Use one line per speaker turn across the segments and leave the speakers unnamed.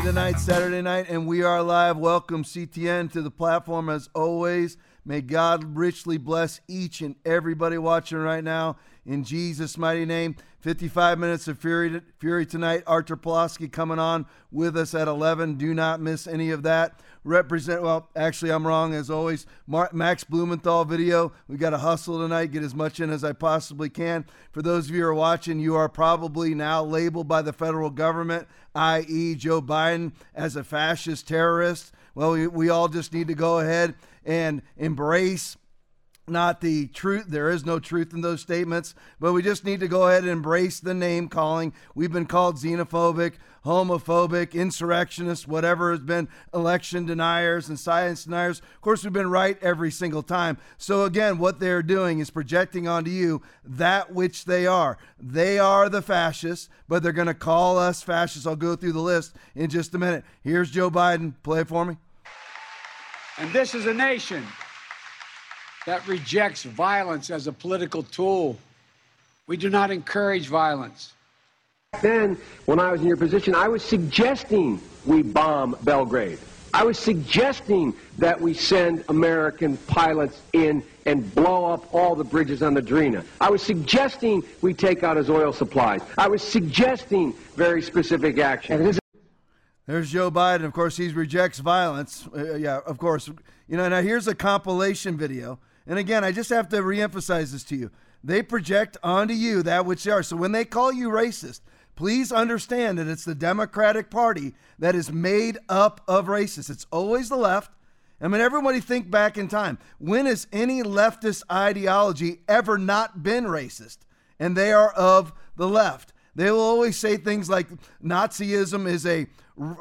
tonight, Saturday night, and we are live. Welcome, CTN, to the platform as always. May God richly bless each and everybody watching right now in Jesus' mighty name. 55 minutes of Fury, Fury tonight. Artur Pawlowski coming on with us at 11. Do not miss any of that. Represent, well, actually, I'm wrong as always. Max Blumenthal video. We got to hustle tonight, get as much in as I possibly can. For those of you who are watching, you are probably now labeled by the federal government, i.e., Joe Biden, as a fascist terrorist. Well, we, we all just need to go ahead and embrace not the truth. There is no truth in those statements, but we just need to go ahead and embrace the name calling. We've been called xenophobic, homophobic, insurrectionists, whatever has been election deniers and science deniers. Of course, we've been right every single time. So, again, what they're doing is projecting onto you that which they are. They are the fascists, but they're going to call us fascists. I'll go through the list in just a minute. Here's Joe Biden. Play it for me.
And this is a nation that rejects violence as a political tool. We do not encourage violence.
Then, when I was in your position, I was suggesting we bomb Belgrade. I was suggesting that we send American pilots in and blow up all the bridges on the Drina. I was suggesting we take out his oil supplies. I was suggesting very specific action.
There's Joe Biden. Of course, he rejects violence. Uh, yeah, of course. You know, now here's a compilation video. And again, I just have to reemphasize this to you. They project onto you that which they are. So when they call you racist, please understand that it's the Democratic Party that is made up of racists. It's always the left. I mean, everybody think back in time. When has any leftist ideology ever not been racist? And they are of the left. They will always say things like Nazism is a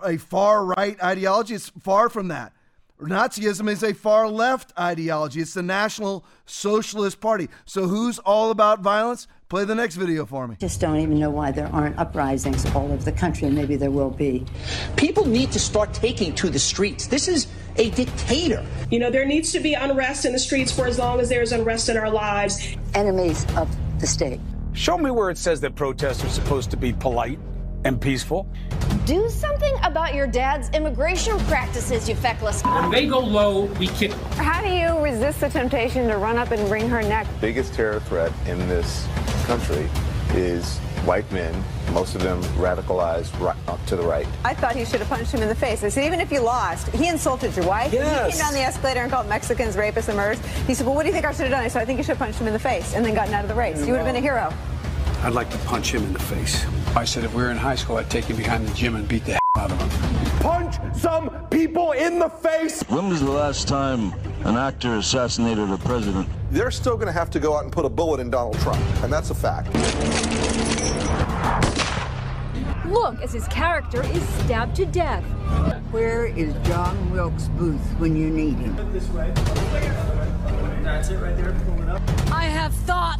a far right ideology. It's far from that. Nazism is a far left ideology. It's the National Socialist Party. So who's all about violence? Play the next video for me.
Just don't even know why there aren't uprisings all over the country, and maybe there will be.
People need to start taking to the streets. This is a dictator.
You know, there needs to be unrest in the streets for as long as there's unrest in our lives.
Enemies of the state.
Show me where it says that protests are supposed to be polite and peaceful.
Do something about your dad's immigration practices, you feckless.
When they go low, we kick.
How do you resist the temptation to run up and wring her neck?
Biggest terror threat in this country is white men, most of them radicalized right, to the right.
I thought he should have punched him in the face. I said, even if you lost, he insulted your wife.
Yes.
He came down the escalator and called Mexicans rapists and murderers. He said, well, what do you think I should have done? I said, I think you should have punched him in the face and then gotten out of the race. You would have been a hero.
I'd like to punch him in the face.
I said if we were in high school, I'd take him behind the gym and beat the hell out of him.
Punch some people in the face.
When was the last time an actor assassinated a president?
They're still going to have to go out and put a bullet in Donald Trump, and that's a fact.
Look as his character is stabbed to death.
Where is John Wilkes Booth when you need him?
This way. That's it right there. Pull it up.
I have thought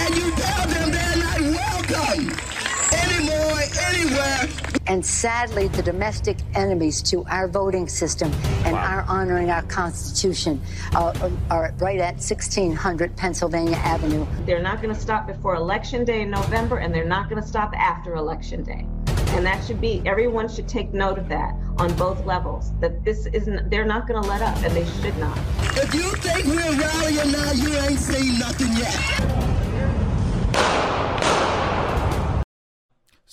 And you tell them they're not welcome anymore, anywhere.
And sadly, the domestic enemies to our voting system and wow. our honoring our Constitution uh, are right at 1600 Pennsylvania Avenue.
They're not going to stop before Election Day in November, and they're not going to stop after Election Day. And that should be, everyone should take note of that on both levels, that this isn't, they're not going to let up, and they should not.
If you think we're rallying now, you ain't seen nothing yet.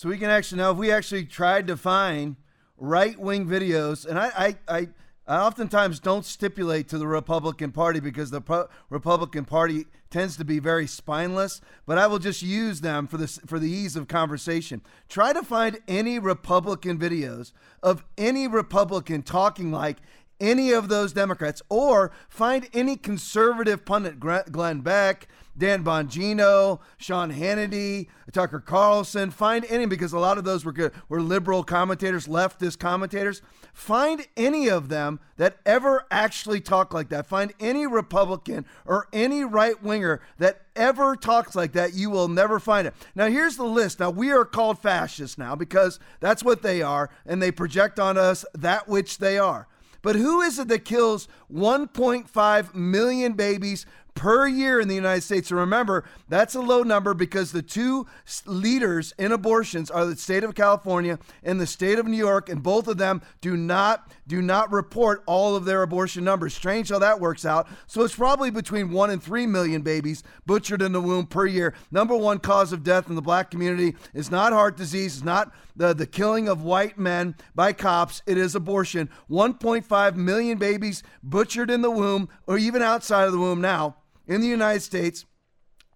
So we can actually now, if we actually tried to find right wing videos, and I, I, I, I, oftentimes don't stipulate to the Republican Party because the Pro- Republican Party tends to be very spineless, but I will just use them for this for the ease of conversation. Try to find any Republican videos of any Republican talking like any of those Democrats or find any conservative pundit, Glenn Beck, Dan Bongino, Sean Hannity, Tucker Carlson. Find any because a lot of those were good, were liberal commentators, leftist commentators. Find any of them that ever actually talk like that. Find any Republican or any right winger that ever talks like that. You will never find it. Now here's the list. Now we are called fascists now because that's what they are, and they project on us that which they are. But who is it that kills 1.5 million babies per year in the United States. And remember, that's a low number because the two leaders in abortions are the state of California and the state of New York, and both of them do not do not report all of their abortion numbers. Strange how that works out. So it's probably between one and three million babies butchered in the womb per year. Number one cause of death in the black community is not heart disease, it's not the, the killing of white men by cops, it is abortion. 1.5 million babies butchered in the womb or even outside of the womb now in the United States.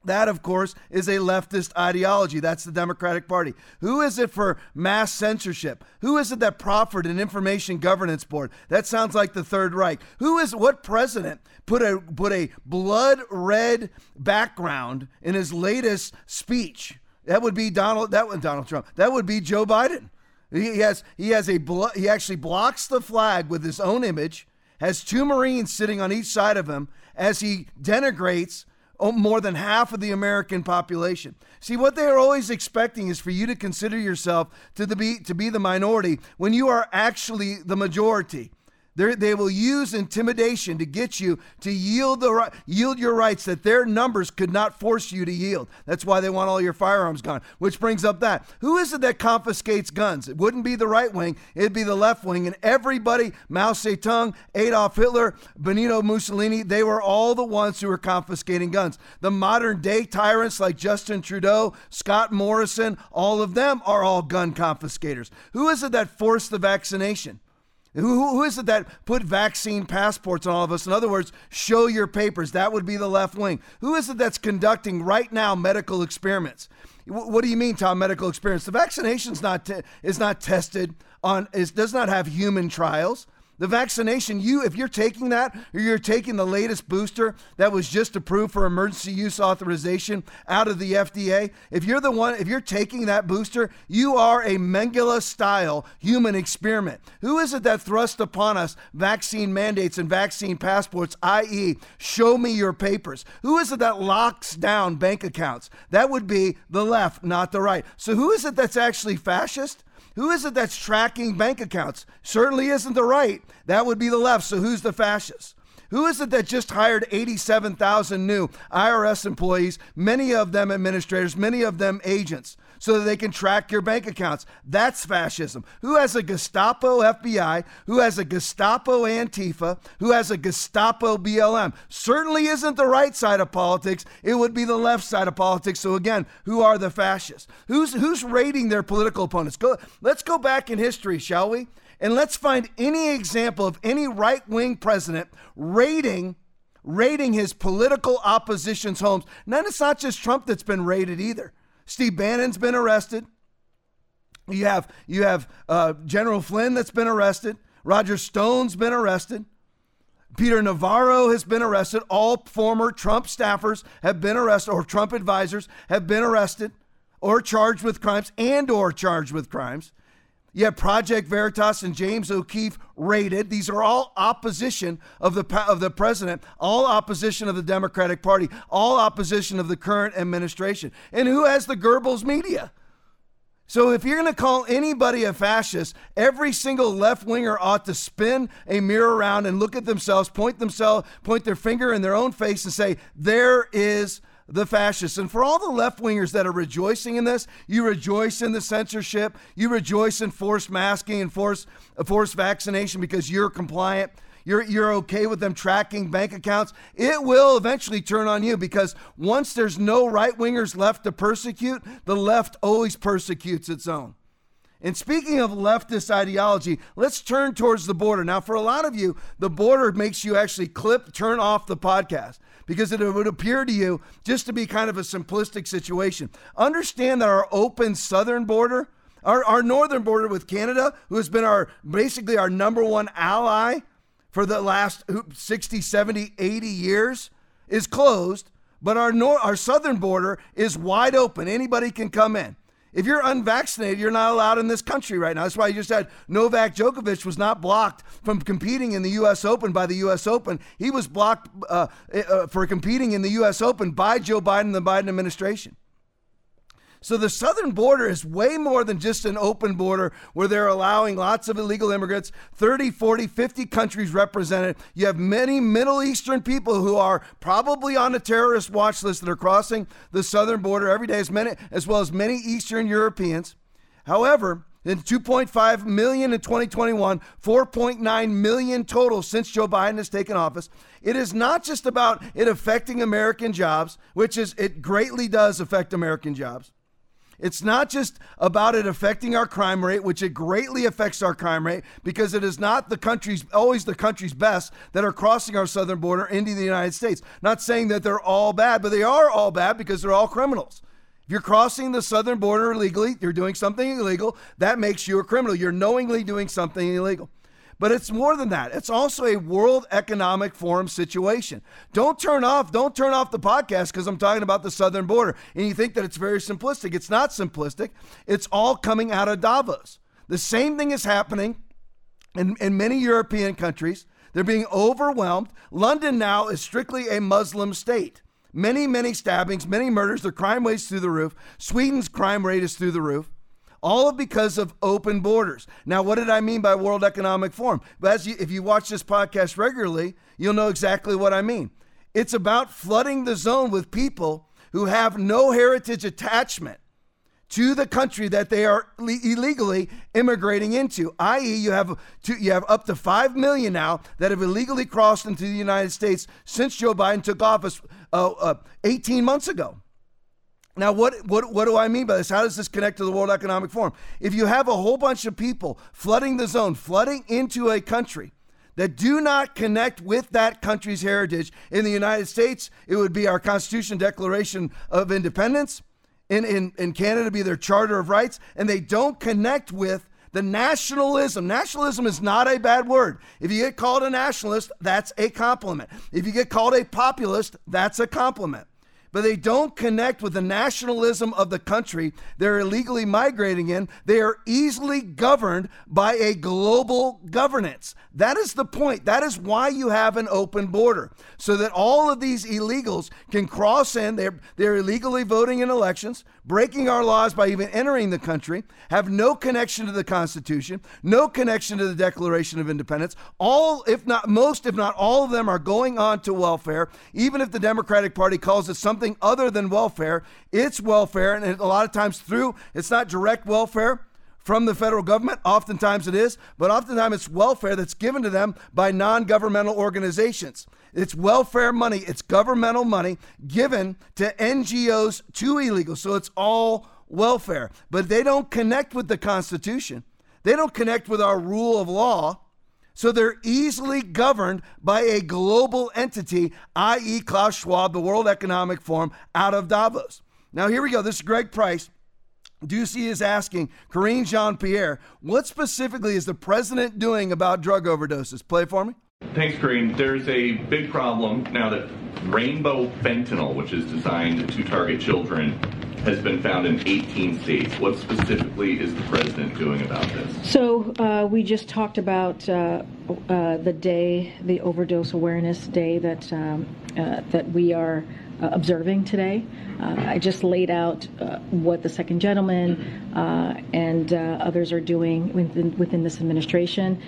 That, of course, is a leftist ideology. That's the Democratic Party. Who is it for mass censorship? Who is it that proffered an information governance board? That sounds like the Third Reich. Who is what president put a put a blood red background in his latest speech? That would be Donald. That would Donald Trump. That would be Joe Biden. He has he has a blo- he actually blocks the flag with his own image. Has two Marines sitting on each side of him as he denigrates oh, more than half of the American population. See, what they are always expecting is for you to consider yourself to, be, to be the minority when you are actually the majority. They're, they will use intimidation to get you to yield the yield your rights that their numbers could not force you to yield. That's why they want all your firearms gone. Which brings up that who is it that confiscates guns? It wouldn't be the right wing; it'd be the left wing. And everybody, Mao Zedong, Adolf Hitler, Benito Mussolini, they were all the ones who were confiscating guns. The modern day tyrants like Justin Trudeau, Scott Morrison, all of them are all gun confiscators. Who is it that forced the vaccination? Who, who is it that put vaccine passports on all of us? In other words, show your papers. That would be the left wing. Who is it that's conducting right now medical experiments? What do you mean, Tom? Medical experiments? The vaccination's not te- is not tested on is does not have human trials. The vaccination, you, if you're taking that or you're taking the latest booster that was just approved for emergency use authorization out of the FDA, if you're the one, if you're taking that booster, you are a Mengele style human experiment. Who is it that thrust upon us vaccine mandates and vaccine passports, i.e., show me your papers? Who is it that locks down bank accounts? That would be the left, not the right. So who is it that's actually fascist? Who is it that's tracking bank accounts? Certainly isn't the right. That would be the left. So who's the fascist? Who is it that just hired 87,000 new IRS employees, many of them administrators, many of them agents? So that they can track your bank accounts. That's fascism. Who has a Gestapo FBI? Who has a Gestapo Antifa? Who has a Gestapo BLM? Certainly isn't the right side of politics. It would be the left side of politics. So again, who are the fascists? Who's who's raiding their political opponents? Go, let's go back in history, shall we? And let's find any example of any right-wing president raiding raiding his political opposition's homes. Now, it's not just Trump that's been raided either. Steve Bannon's been arrested. You have you have uh, General Flynn that's been arrested. Roger Stone's been arrested. Peter Navarro has been arrested. All former Trump staffers have been arrested, or Trump advisors have been arrested, or charged with crimes, and or charged with crimes. You have Project Veritas and James O'Keefe raided. These are all opposition of the of the president, all opposition of the Democratic Party, all opposition of the current administration. And who has the Goebbels media? So if you're going to call anybody a fascist, every single left winger ought to spin a mirror around and look at themselves, point themselves, point their finger in their own face and say, "There is the fascists. And for all the left wingers that are rejoicing in this, you rejoice in the censorship, you rejoice in forced masking and forced, uh, forced vaccination because you're compliant. You're, you're okay with them tracking bank accounts. It will eventually turn on you because once there's no right wingers left to persecute, the left always persecutes its own. And speaking of leftist ideology, let's turn towards the border. Now, for a lot of you, the border makes you actually clip, turn off the podcast because it would appear to you just to be kind of a simplistic situation. Understand that our open southern border, our, our northern border with Canada, who has been our basically our number one ally for the last 60, 70, 80 years is closed, but our nor- our southern border is wide open. Anybody can come in. If you're unvaccinated, you're not allowed in this country right now. That's why you just had Novak Djokovic was not blocked from competing in the U.S. Open by the U.S. Open. He was blocked uh, uh, for competing in the U.S. Open by Joe Biden and the Biden administration. So the southern border is way more than just an open border where they're allowing lots of illegal immigrants, 30, 40, 50 countries represented. You have many Middle Eastern people who are probably on a terrorist watch list that are crossing the southern border every day, as, many, as well as many Eastern Europeans. However, in 2.5 million in 2021, 4.9 million total since Joe Biden has taken office. It is not just about it affecting American jobs, which is it greatly does affect American jobs. It's not just about it affecting our crime rate, which it greatly affects our crime rate because it is not the country's always the country's best that are crossing our southern border into the United States. Not saying that they're all bad, but they are all bad because they're all criminals. If you're crossing the southern border illegally, you're doing something illegal, that makes you a criminal. You're knowingly doing something illegal. But it's more than that. It's also a World Economic Forum situation. Don't turn off, don't turn off the podcast because I'm talking about the southern border and you think that it's very simplistic. It's not simplistic. It's all coming out of Davos. The same thing is happening in, in many European countries. They're being overwhelmed. London now is strictly a Muslim state. Many, many stabbings, many murders. The crime rate's through the roof. Sweden's crime rate is through the roof all because of open borders. Now, what did I mean by World Economic Forum? But you, if you watch this podcast regularly, you'll know exactly what I mean. It's about flooding the zone with people who have no heritage attachment to the country that they are le- illegally immigrating into. I.e., you have you have up to five million now that have illegally crossed into the United States since Joe Biden took office uh, uh, 18 months ago. Now, what, what, what do I mean by this? How does this connect to the World Economic Forum? If you have a whole bunch of people flooding the zone, flooding into a country that do not connect with that country's heritage, in the United States, it would be our Constitution Declaration of Independence. In, in, in Canada, be their Charter of Rights, and they don't connect with the nationalism. Nationalism is not a bad word. If you get called a nationalist, that's a compliment. If you get called a populist, that's a compliment but they don't connect with the nationalism of the country they're illegally migrating in. They are easily governed by a global governance. That is the point. That is why you have an open border, so that all of these illegals can cross in. They're, they're illegally voting in elections, breaking our laws by even entering the country, have no connection to the Constitution, no connection to the Declaration of Independence. All, if not most, if not all of them, are going on to welfare, even if the Democratic Party calls it something other than welfare. It's welfare, and a lot of times through, it's not direct welfare from the federal government. Oftentimes it is, but oftentimes it's welfare that's given to them by non governmental organizations. It's welfare money, it's governmental money given to NGOs to illegals. So it's all welfare, but they don't connect with the Constitution. They don't connect with our rule of law. So they're easily governed by a global entity, i.e., Klaus Schwab, the World Economic Forum, out of Davos. Now, here we go. This is Greg Price. Doocy is asking Karine Jean Pierre, what specifically is the president doing about drug overdoses? Play for me.
Thanks, Karine. There's a big problem now that rainbow fentanyl, which is designed to target children, has been found in 18 states. What specifically is the president doing about this?
So uh, we just talked about uh, uh, the day, the overdose awareness day that um, uh, that we are observing today. Uh, I just laid out what the second gentleman and others are doing within, within this administration,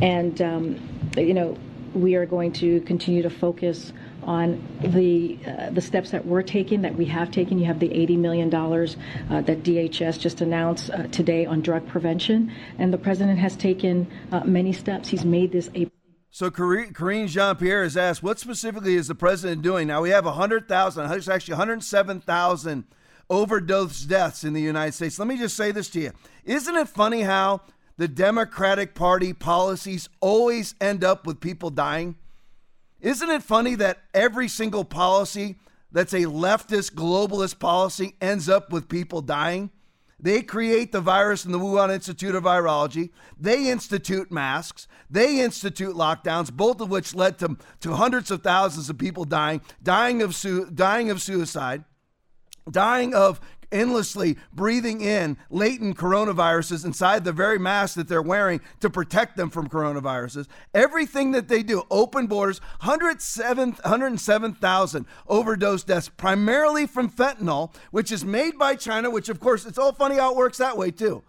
and um, you know we are going to continue to focus on the uh, the steps that we're taking, that we have taken. You have the $80 million uh, that DHS just announced uh, today on drug prevention, and the president has taken uh, many steps. He's made this a
so Karine Jean-Pierre has asked, what specifically is the president doing? Now we have 100,000, it's actually 107,000 overdose deaths in the United States. Let me just say this to you. Isn't it funny how the Democratic Party policies always end up with people dying? Isn't it funny that every single policy that's a leftist, globalist policy ends up with people dying? They create the virus in the Wuhan Institute of Virology. They institute masks. They institute lockdowns, both of which led to, to hundreds of thousands of people dying, dying of, su- dying of suicide, dying of endlessly breathing in latent coronaviruses inside the very mask that they're wearing to protect them from coronaviruses. Everything that they do, open borders, 107,000 overdose deaths, primarily from fentanyl, which is made by China, which, of course, it's all funny how it works that way, too.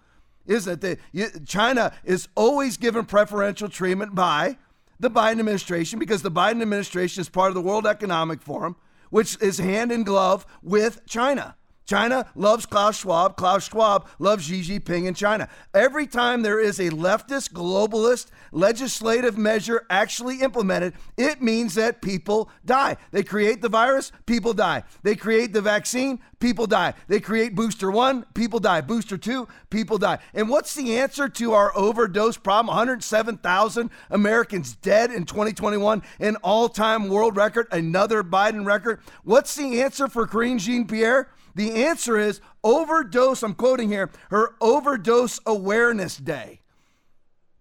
Isn't it? China is always given preferential treatment by the Biden administration because the Biden administration is part of the World Economic Forum, which is hand in glove with China. China loves Klaus Schwab. Klaus Schwab loves Xi Jinping in China. Every time there is a leftist, globalist legislative measure actually implemented, it means that people die. They create the virus, people die. They create the vaccine, people die. They create booster one, people die. Booster two, people die. And what's the answer to our overdose problem? 107,000 Americans dead in 2021, an all time world record, another Biden record. What's the answer for Karine Jean Pierre? The answer is overdose. I'm quoting here her overdose awareness day.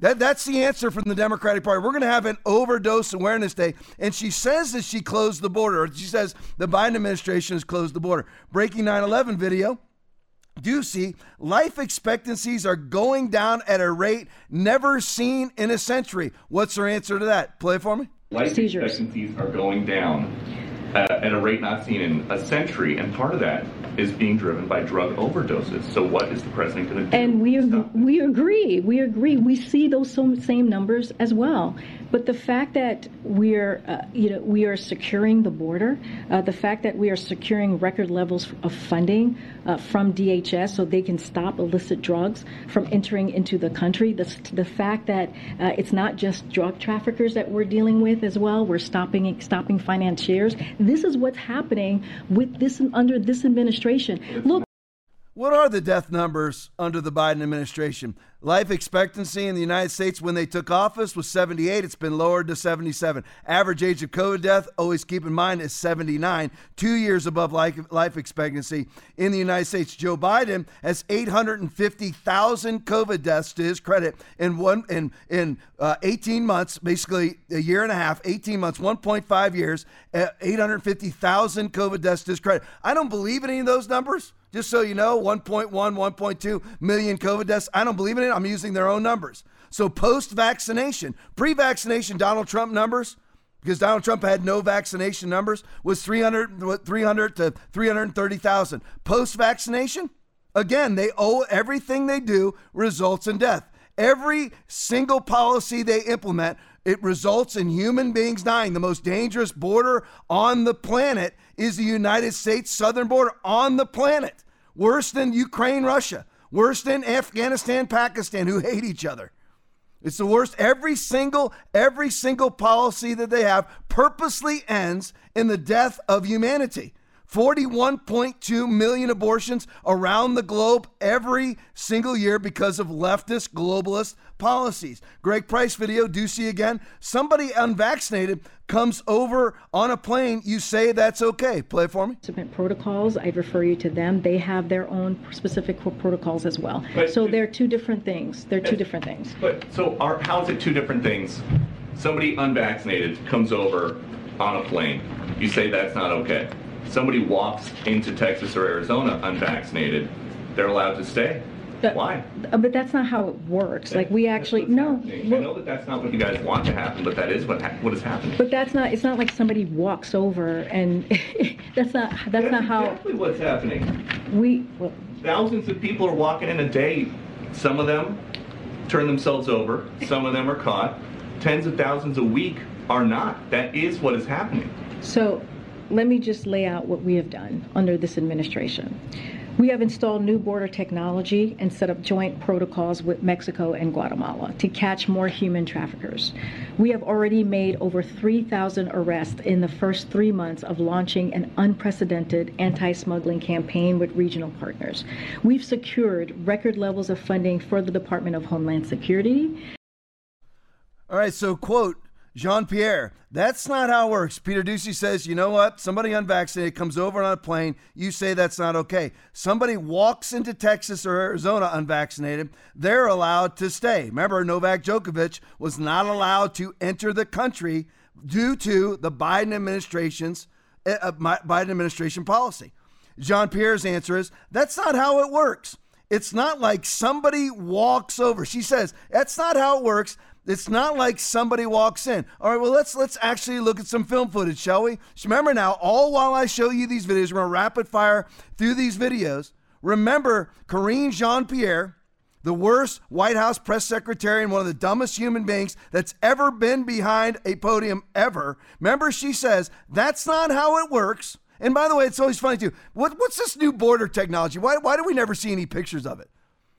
That, that's the answer from the Democratic Party. We're going to have an overdose awareness day. And she says that she closed the border. She says the Biden administration has closed the border. Breaking 9 11 video. Do you see life expectancies are going down at a rate never seen in a century? What's her answer to that? Play for me.
Life Seizures. expectancies are going down uh, at a rate not seen in a century, and part of that is being driven by drug overdoses. So, what is the president going to do?
And we ag- we agree. We agree. We see those same numbers as well. But the fact that we're uh, you know we are securing the border, uh, the fact that we are securing record levels of funding uh, from DHS so they can stop illicit drugs from entering into the country, the the fact that uh, it's not just drug traffickers that we're dealing with as well. We're stopping stopping financiers. This is what's happening with this under this administration. Look.
What are the death numbers under the Biden administration? Life expectancy in the United States when they took office was 78. It's been lowered to 77. Average age of COVID death, always keep in mind, is 79, two years above life, life expectancy in the United States. Joe Biden has 850,000 COVID deaths to his credit in one in in uh, 18 months, basically a year and a half, 18 months, 1.5 years, uh, 850,000 COVID deaths to his credit. I don't believe in any of those numbers. Just so you know, 1.1, 1.2 million COVID deaths. I don't believe in it. I'm using their own numbers. So post vaccination, pre vaccination Donald Trump numbers, because Donald Trump had no vaccination numbers, was 300, 300 to 330,000. Post vaccination, again, they owe everything they do results in death. Every single policy they implement, it results in human beings dying. The most dangerous border on the planet is the United States southern border on the planet. Worse than Ukraine, Russia. Worse than Afghanistan, Pakistan, who hate each other. It's the worst. Every single, every single policy that they have purposely ends in the death of humanity. 41.2 million abortions around the globe every single year because of leftist globalist policies. Greg Price video, Doocy again. Somebody unvaccinated comes over on a plane, you say that's okay. Play for me.
Submit protocols. I refer you to them. They have their own specific protocols as well. But, so they're two different things. They're two different things.
But so are, how is it two different things? Somebody unvaccinated comes over on a plane. You say that's not okay somebody walks into Texas or Arizona unvaccinated, they're allowed to stay.
But,
Why?
Uh, but that's not how it works. Like we actually no.
I know that that's not what you guys want to happen, but that is what ha- what is happening.
But that's not. It's not like somebody walks over and that's not. That's, that's not how.
Exactly what's happening.
We well,
thousands of people are walking in a day. Some of them turn themselves over. Some of them are caught. Tens of thousands a week are not. That is what is happening.
So let me just lay out what we have done under this administration. We have installed new border technology and set up joint protocols with Mexico and Guatemala to catch more human traffickers. We have already made over 3,000 arrests in the first three months of launching an unprecedented anti smuggling campaign with regional partners. We've secured record levels of funding for the Department of Homeland Security.
All right, so, quote, Jean Pierre, that's not how it works. Peter Doocy says, you know what? Somebody unvaccinated comes over on a plane. You say that's not okay. Somebody walks into Texas or Arizona unvaccinated. They're allowed to stay. Remember, Novak Djokovic was not allowed to enter the country due to the Biden administration's uh, Biden administration policy. Jean Pierre's answer is that's not how it works. It's not like somebody walks over. She says that's not how it works. It's not like somebody walks in. All right, well let's let's actually look at some film footage, shall we? Remember now, all while I show you these videos, we're gonna rapid fire through these videos. Remember Karine Jean Pierre, the worst White House press secretary and one of the dumbest human beings that's ever been behind a podium ever. Remember, she says that's not how it works. And by the way, it's always funny too. What, what's this new border technology? Why, why do we never see any pictures of it?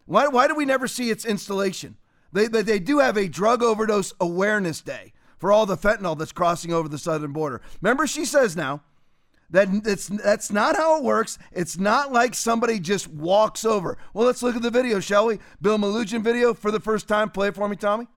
Why, why do we never see its installation? They, they, they do have a drug overdose awareness day for all the fentanyl that's crossing over the southern border. Remember, she says now that it's, that's not how it works. It's not like somebody just walks over. Well, let's look at the video, shall we? Bill Melugin video for the first time. Play it for me, Tommy.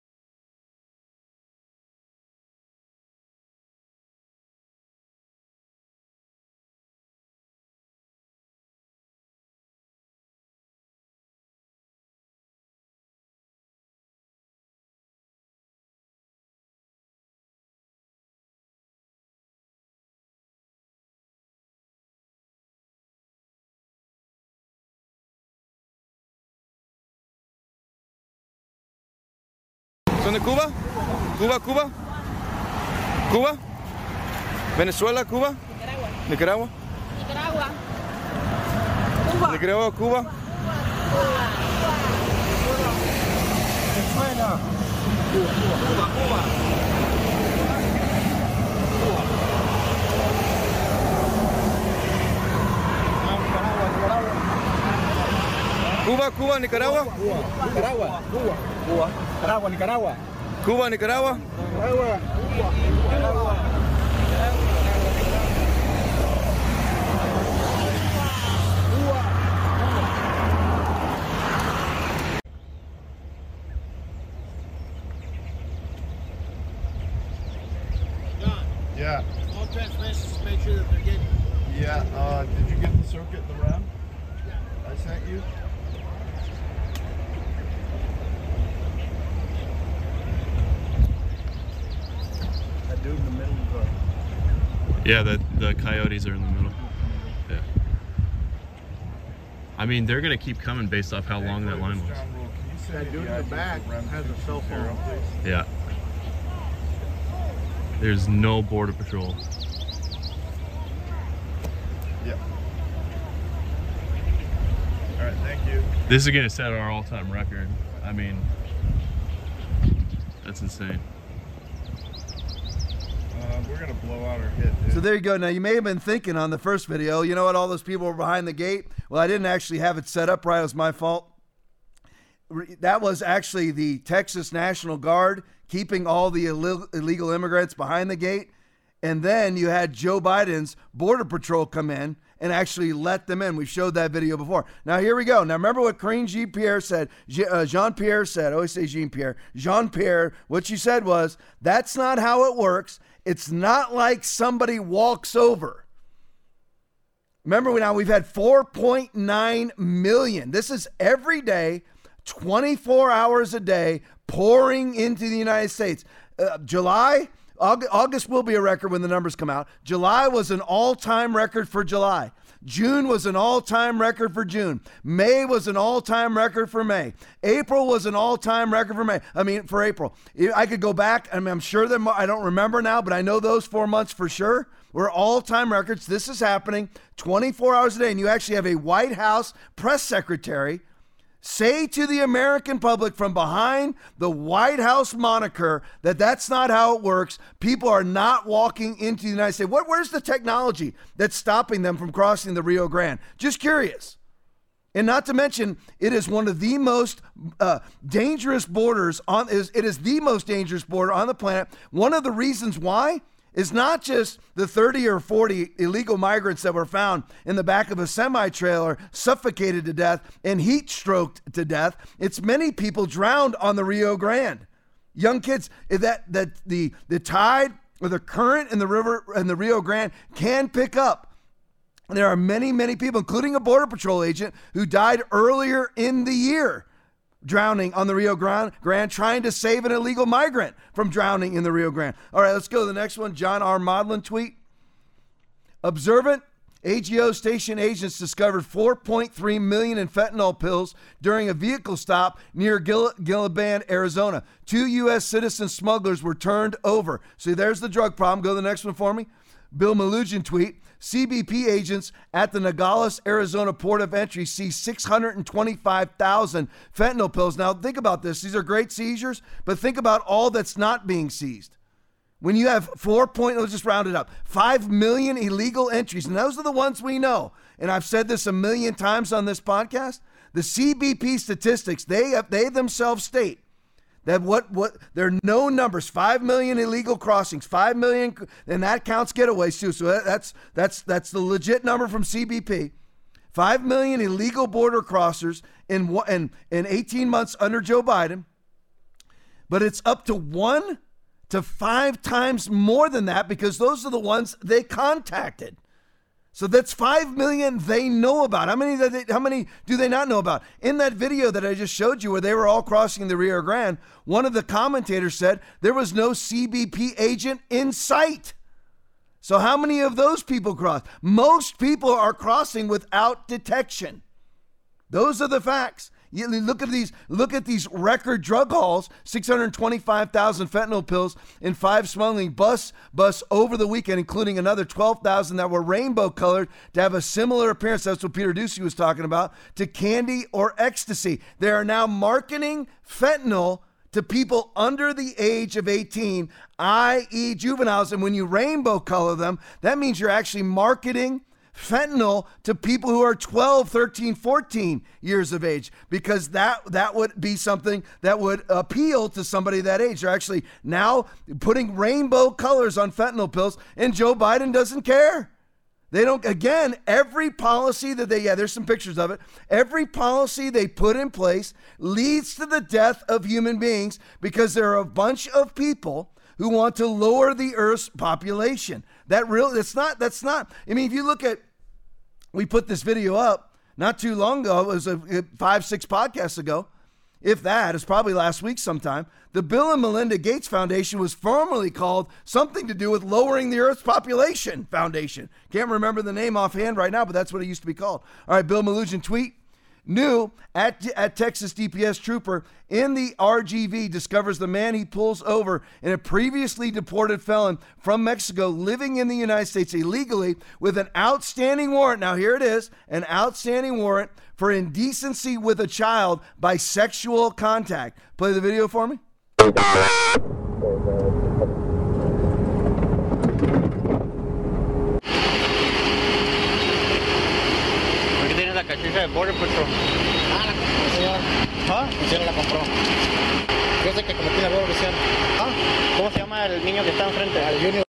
¿Son de Cuba? ¿Cuba, Cuba? ¿Cuba? ¿Venezuela, Cuba? Nicaragua.
Nicaragua.
Cuba. Nicaragua, Cuba.
Venezuela. Cuba, Cuba.
Cuba, Cuba, Nicaragua.
Cuba, Nicaragua, Cuba, Cuba, Nicaragua, Nicaragua.
Cuba, Nicaragua.
Nicaragua, Nicaragua.
Yeah, the the
coyotes are in the middle. Yeah. I mean, they're gonna keep coming based off how long that line was.
That dude in the back has a cell phone.
Yeah. There's no border patrol.
Yeah. All right. Thank you.
This is gonna set our all-time record. I mean, that's insane.
Gonna blow out our hit. Dude.
So there you go. Now you may have been thinking on the first video, you know what? All those people were behind the gate. Well, I didn't actually have it set up right. It was my fault. That was actually the Texas National Guard keeping all the illegal immigrants behind the gate, and then you had Joe Biden's Border Patrol come in and actually let them in. We showed that video before. Now here we go. Now remember what Karine Jean Pierre said. Uh, Jean Pierre said. I always say Jean Pierre. Jean Pierre. What she said was, "That's not how it works. It's not like somebody walks over." Remember now we've had 4.9 million. This is every day, 24 hours a day, pouring into the United States. Uh, July, August will be a record when the numbers come out. July was an all time record for July. June was an all time record for June. May was an all time record for May. April was an all time record for May. I mean, for April. I could go back. I mean, I'm sure that I don't remember now, but I know those four months for sure were all time records. This is happening 24 hours a day. And you actually have a White House press secretary say to the American public from behind the White House moniker that that's not how it works. People are not walking into the United States. What, where's the technology that's stopping them from crossing the Rio Grande? Just curious. And not to mention, it is one of the most uh, dangerous borders on. Is it is the most dangerous border on the planet. One of the reasons why is not just the 30 or 40 illegal migrants that were found in the back of a semi trailer, suffocated to death and heat stroked to death. It's many people drowned on the Rio Grande. Young kids eh, that that the the tide or the current in the river and the Rio Grande can pick up. There are many, many people, including a Border Patrol agent, who died earlier in the year drowning on the Rio Grande, trying to save an illegal migrant from drowning in the Rio Grande. All right, let's go to the next one. John R. Modlin tweet. Observant Ajo station agents discovered 4.3 million in fentanyl pills during a vehicle stop near Gil- Arizona. Two U.S. citizen smugglers were turned over. See, there's the drug problem. Go to the next one for me. Bill Melugin tweet. CBP agents at the Nogales, Arizona port of entry see 625,000 fentanyl pills. Now, think about this. These are great seizures, but think about all that's not being seized. When you have four point, let's just round it up, five million illegal entries, and those are the ones we know. And I've said this a million times on this podcast. The CBP statistics they they themselves state that what what there are no numbers. Five million illegal crossings, five million, and that counts getaways too. So that's that's that's the legit number from CBP. Five million illegal border crossers in in in 18 months under Joe Biden. But it's up to one to five times more than that because those are the ones they contacted. So that's five million they know about. How many? They, how many do they not know about? In that video that I just showed you, where they were all crossing the Rio Grande, one of the commentators said there was no CBP agent in sight. So how many of those people crossed? Most people are crossing without detection. Those are the facts. You look at these look at these record drug hauls, 625,000 fentanyl pills in five smuggling bus bus over the weekend, including another 12,000 that were rainbow colored to have a similar appearance. That's what Peter Doocy was talking about to candy or ecstasy. They are now marketing fentanyl to people under the age of 18, i.e., juveniles. And when you rainbow color them, that means you're actually marketing fentanyl to people who are 12, 13, 14 years of age because that that would be something that would appeal to somebody that age. They're actually now putting rainbow colors on fentanyl pills and Joe Biden doesn't care. They don't, again, every policy that they, yeah, there's some pictures of it. Every policy they put in place leads to the death of human beings because there are a bunch of people who want to lower the Earth's population. That real that's not that's not. I mean, if you look at we put this video up not too long ago, it was a, uh, five, six podcasts ago. If that, it's probably last week sometime. The Bill and Melinda Gates Foundation was formerly called something to do with lowering the Earth's population foundation. Can't remember the name offhand right now, but that's what it used to be called. All right, Bill Melugin tweet New at, at Texas DPS trooper in the RGV discovers the man he pulls over in a previously deported felon from Mexico living in the United States illegally with an outstanding warrant. Now, here it is an outstanding warrant for indecency with a child by sexual contact. Play the video for me.
De Border Patrol. Ah, la compró, señor. ¿Ah? La compró. Yo sé que cometí un error, oficial. ¿Ah? ¿Cómo se llama el niño que está enfrente? Al Junior.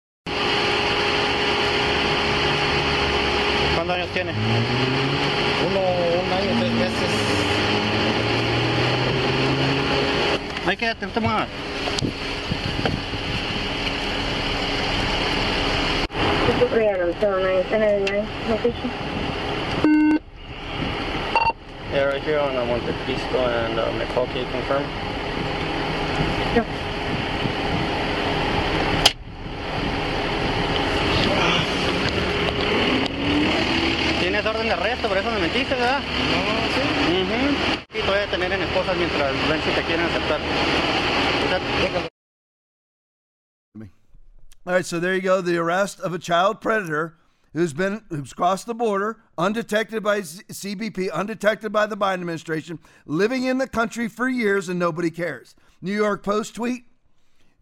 ¿Cuántos años tiene? Uno, un año, tres meses. Hay que no te muevas.
Random 797 location.
Yeah, right here on uh, 150 East and uh, McCall, can you confirm? Yeah. Tienes orden de arresto, por eso me mentiste, ¿verdad? No, sí. Uh -huh. Y te voy a tener en esposas mientras ven si te quieren aceptar.
All right, so there you go. The arrest of a child predator who's been who's crossed the border undetected by CBP, undetected by the Biden administration, living in the country for years and nobody cares. New York Post tweet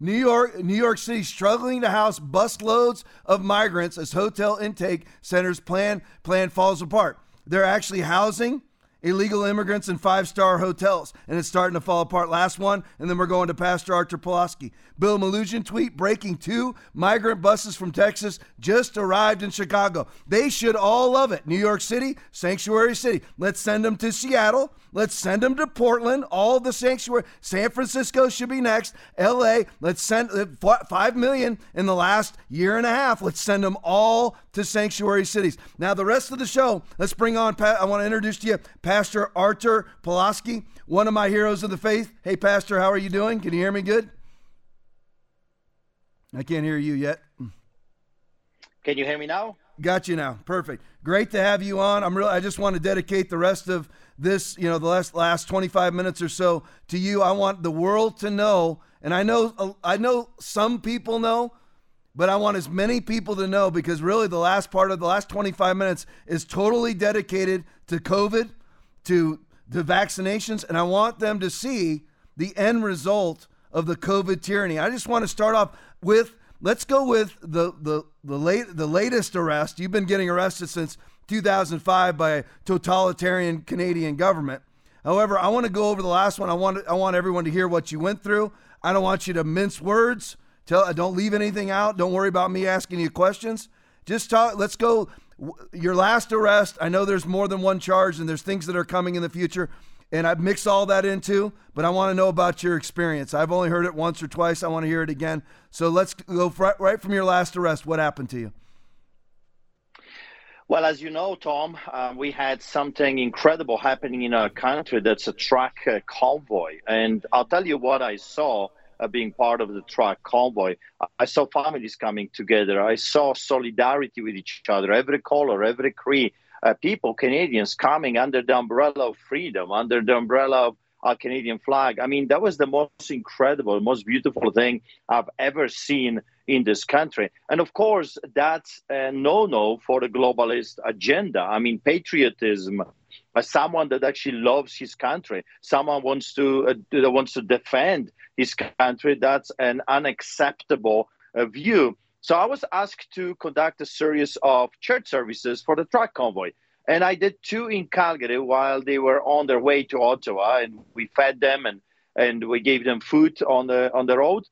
New York, New York City struggling to house busloads of migrants as hotel intake centers plan plan falls apart. They're actually housing illegal immigrants in five star hotels, and it's starting to fall apart. Last one, and then we're going to Pastor Artur Pawlowski. Bill Melugin tweet breaking two migrant buses from Texas just arrived in Chicago. They should all love it. New York City, sanctuary city. Let's send them to Seattle. Let's send them to Portland. All the sanctuary. San Francisco should be next. L.A. Let's send uh, five million in the last year and a half. Let's send them all to sanctuary cities. Now the rest of the show. Let's bring on. I want to introduce to you Pastor Artur Pawlowski, one of my heroes of the faith. Hey, Pastor, how are you doing? Can you hear me good? I can't hear you yet.
Can you hear me now?
Got you now. Perfect. Great to have you on. I'm real. I just want to dedicate the rest of this, you know, the last last 25 minutes or so to you. I want the world to know, and I know uh, I know some people know, but I want as many people to know because really the last part of the last 25 minutes is totally dedicated to COVID, to the vaccinations, and I want them to see the end result of the COVID tyranny. I just want to start off with let's go with the the the late the latest arrest. You've been getting arrested since 2005 by a totalitarian Canadian government. However, I want to go over the last one. I want I want everyone to hear what you went through. I don't want you to mince words. Tell don't leave anything out. Don't worry about me asking you questions. Just talk. Let's go. Your last arrest. I know there's more than one charge, and there's things that are coming in the future and I've mixed all that into, but I want to know about your experience. I've only heard it once or twice. I want to hear it again. So let's go right from your last arrest. What happened to you?
Well, as you know, Tom, uh, we had something incredible happening in our country. That's a truck uh, convoy. And I'll tell you what I saw uh, being part of the truck convoy. I saw families coming together. I saw solidarity with each other, every color, every creed, uh, people, Canadians, coming under the umbrella of freedom, under the umbrella of our Canadian flag. I mean, that was the most incredible, most beautiful thing I've ever seen in this country. And of course, that's a no no for the globalist agenda. I mean, patriotism. Uh, someone that actually loves his country, someone wants to uh, wants to defend his country. That's an unacceptable uh, view. So I was asked to conduct a series of church services for the truck convoy. And I did two in Calgary while they were on their way to Ottawa, and we fed them and, and we gave them food on the on the road.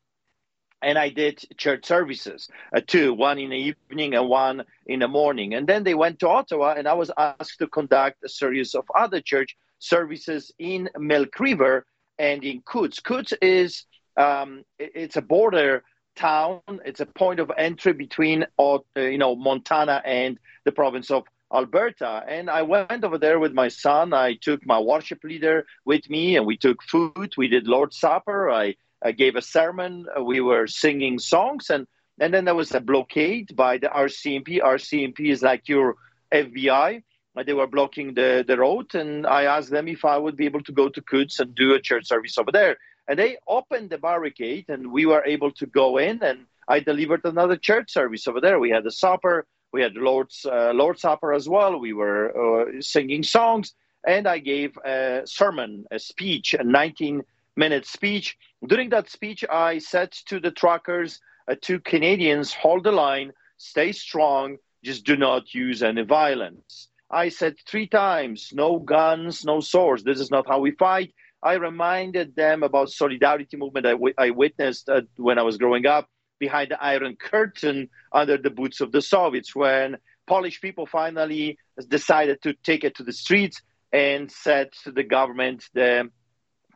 And I did church services, uh, two, one in the evening and one in the morning. And then they went to Ottawa, and I was asked to conduct a series of other church services in Milk River and in Coutts. Coutts is um, it's a border town. It's a point of entry between, uh, you know, Montana and the province of Alberta. And I went over there with my son. I took my worship leader with me, and we took food. We did Lord's Supper. I gave a sermon. We were singing songs, and and then there was a blockade by the RCMP. RCMP is like your FBI. They were blocking the, the road, and I asked them if I would be able to go to Coutts and do a church service over there. And they opened the barricade, and we were able to go in. And I delivered another church service over there. We had a supper, we had Lord's uh, Lord's Supper as well. We were uh, singing songs, and I gave a sermon, a speech, a 19 minute speech. During that speech, I said to the truckers, uh, to Canadians, hold the line, stay strong, just do not use any violence. I said three times, no guns, no swords. This is not how we fight. I reminded them about solidarity movement I, I witnessed uh, when I was growing up behind the Iron Curtain under the boots of the Soviets when Polish people finally decided to take it to the streets and said to the government, the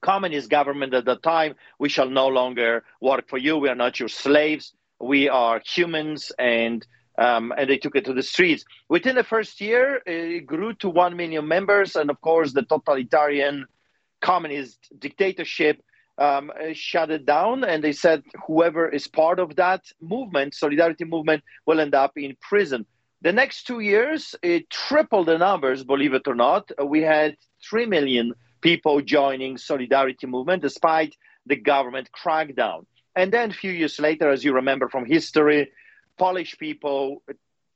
communist government at the time, we shall no longer work for you. We are not your slaves. We are humans and um, and they took it to the streets. Within the first year, it grew to 1 million members. And of course, the totalitarian communist dictatorship um, shut it down. And they said whoever is part of that movement, solidarity movement, will end up in prison. The next two years, it tripled the numbers, believe it or not. We had 3 million people joining solidarity movement despite the government crackdown. And then a few years later, as you remember from history, Polish people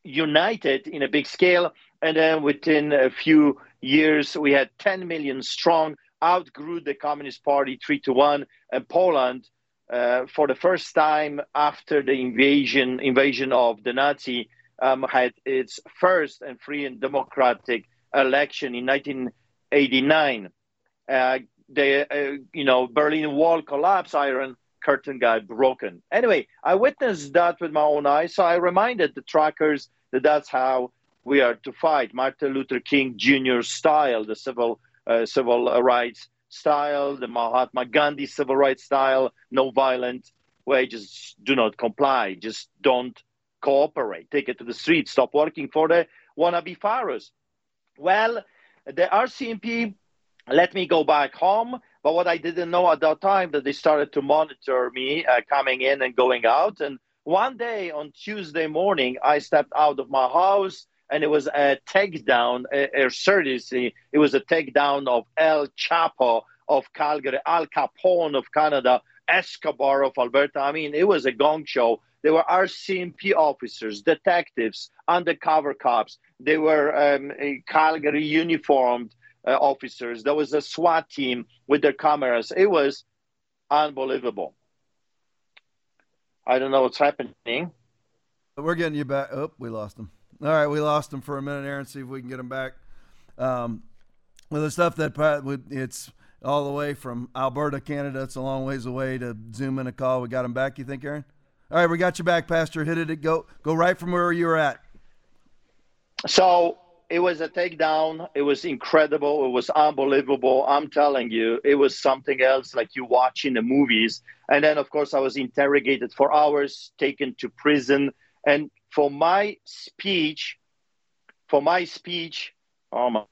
united in a big scale. And then within a few years, we had 10 million strong outgrew the Communist Party three to one, and Poland, uh, for the first time after the invasion invasion of the Nazi, um, had its first and free and democratic election in 1989. Uh, the uh, you know Berlin Wall collapsed, Iron Curtain got broken. Anyway, I witnessed that with my own eyes, so I reminded the trackers that that's how we are to fight, Martin Luther King Jr. style, the civil uh, civil rights style, the Mahatma Gandhi civil rights style, no violent way, just do not comply, just don't cooperate, take it to the streets, stop working for the wannabe pharaohs. Well, the RCMP let me go back home, but what I didn't know at that time that they started to monitor me uh, coming in and going out. And one day on Tuesday morning, I stepped out of my house and it was a takedown, a, a seriously, it was a takedown of El Chapo of Calgary, Al Capone of Canada, Escobar of Alberta. I mean, it was a gong show. There were RCMP officers, detectives, undercover cops. They were um, Calgary uniformed uh, officers. There was a SWAT team with their cameras. It was unbelievable. I don't know what's happening.
We're getting you back. Oh, we lost him. All right, we lost him for a minute, Aaron. See if we can get him back. Um, well, the stuff that it's all the way from Alberta, Canada. It's a long ways away to zoom in a call. We got him back. You think, Aaron? All right, we got you back, Pastor. Hit it. Go go right from where you were at.
So it was a takedown. It was incredible. It was unbelievable. I'm telling you, it was something else like you watch in the movies. And then, of course, I was interrogated for hours, taken to prison. And for my speech, for my speech, oh my.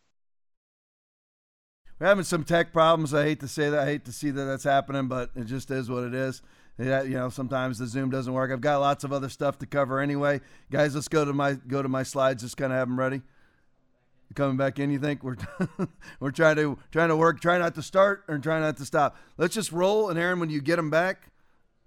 We're having some tech problems. I hate to say that. I hate to see that that's happening, but it just is what it is. Yeah, you know, sometimes the Zoom doesn't work. I've got lots of other stuff to cover anyway. Guys, let's go to my go to my slides. Just kind of have them ready coming back in? You think we're we're trying to trying to work, try not to start and try not to stop. Let's just roll. And Aaron, when you get them back,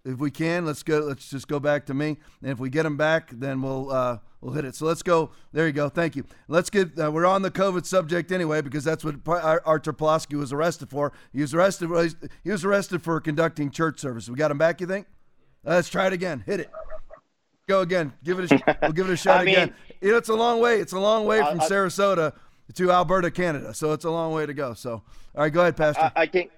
if we can, let's go. Let's just go back to me. And if we get them back, then we'll uh, we'll hit it. So let's go. There you go. Thank you. Let's get. Uh, we're on the COVID subject anyway because that's what Artur Pawlowski was arrested for. He was arrested. He was arrested for conducting church service. We got him back. You think? let's try it again. Hit it. Go again. Give it. A, we'll give it a shot I mean, again. You know, it's a long way. It's a long way from I, Sarasota to Alberta, Canada. So it's a long way to go. So, all right, go ahead, Pastor.
I, think.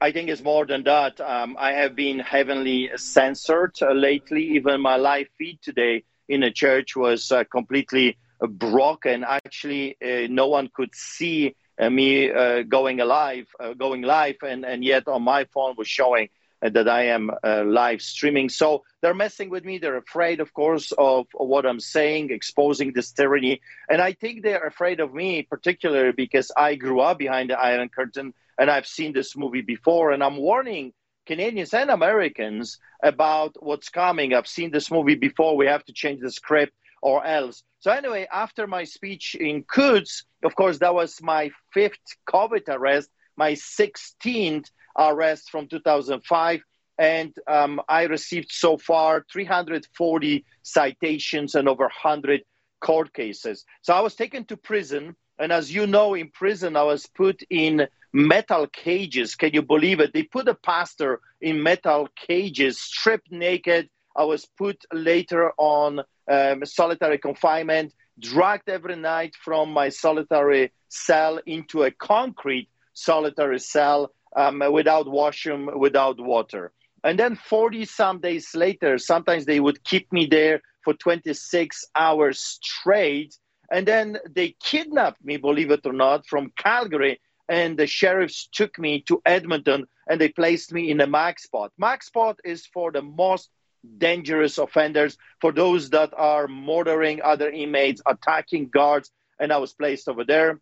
I think it's more than that. Um, I have been heavily censored uh, lately. Even my live feed today in a church was uh, completely broken. Actually, uh, no one could see uh, me uh, going live, going live, and, and yet on my phone was showing that I am uh, live streaming. So they're messing with me. They're afraid, of course, of, what I'm saying, exposing this tyranny. And I think they're afraid of me, particularly because I grew up behind the Iron Curtain and I've seen this movie before. And I'm warning Canadians and Americans about what's coming. I've seen this movie before. We have to change the script or else. So anyway, after my speech in Coutts, of course, that was my fifth COVID arrest, my 16th arrests from 2005 and um, I received so far 340 citations and over 100 court cases. So I was taken to prison, and as you know, in prison I was put in metal cages. Can you believe it? They put a pastor in metal cages, stripped naked. I was put later on um, solitary confinement, dragged every night from my solitary cell into a concrete solitary cell um, without washroom, without water. And then 40 some days later, sometimes they would keep me there for 26 hours straight. And then they kidnapped me, believe it or not, from Calgary. And the sheriffs took me to Edmonton and they placed me in a MAC spot. MAC spot is for the most dangerous offenders, for those that are murdering other inmates, attacking guards. And I was placed over there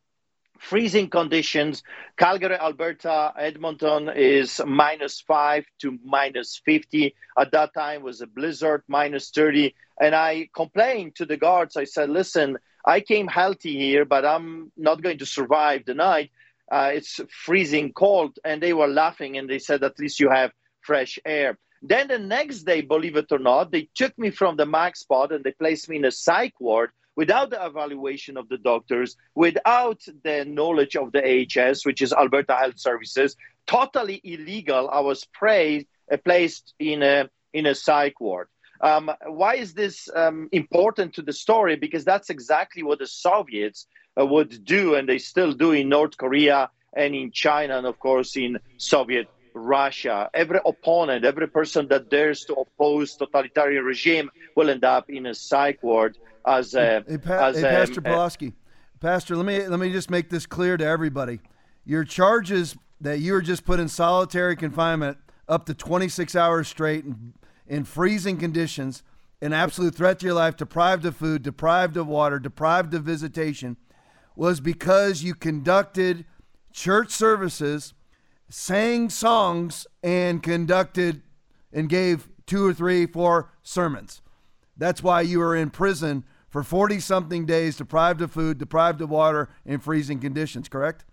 freezing conditions. Calgary, Alberta, Edmonton is minus five to minus 50. At that time was a blizzard, minus 30. And I complained to the guards. I said, listen, I came healthy here, but I'm not going to survive the night. Uh, it's freezing cold. And they were laughing and they said, at least you have fresh air. Then the next day, believe it or not, they took me from the max spot and they placed me in a psych ward without the evaluation of the doctors, without the knowledge of the AHS, which is Alberta Health Services, totally illegal. I was uh, placed in a in a psych ward. Um, why is this um, important to the story? Because that's exactly what the Soviets uh, would do, and they still do in North Korea and in China, and of course in Soviet Russia. Every opponent, every person that dares to oppose totalitarian regime will end up in a psych ward as a,
hey, pa-
as
hey, Pastor eh, Pawlowski. Pastor, let me let me just make this clear to everybody. your charges that you were just put in solitary confinement up to 26 hours straight in, in freezing conditions, an absolute threat to your life, deprived of food, deprived of water, deprived of visitation, was because you conducted church services, sang songs, and conducted and gave two or three, four sermons. That's why you were in prison for 40 something days, deprived of food, deprived of water, in freezing conditions, correct?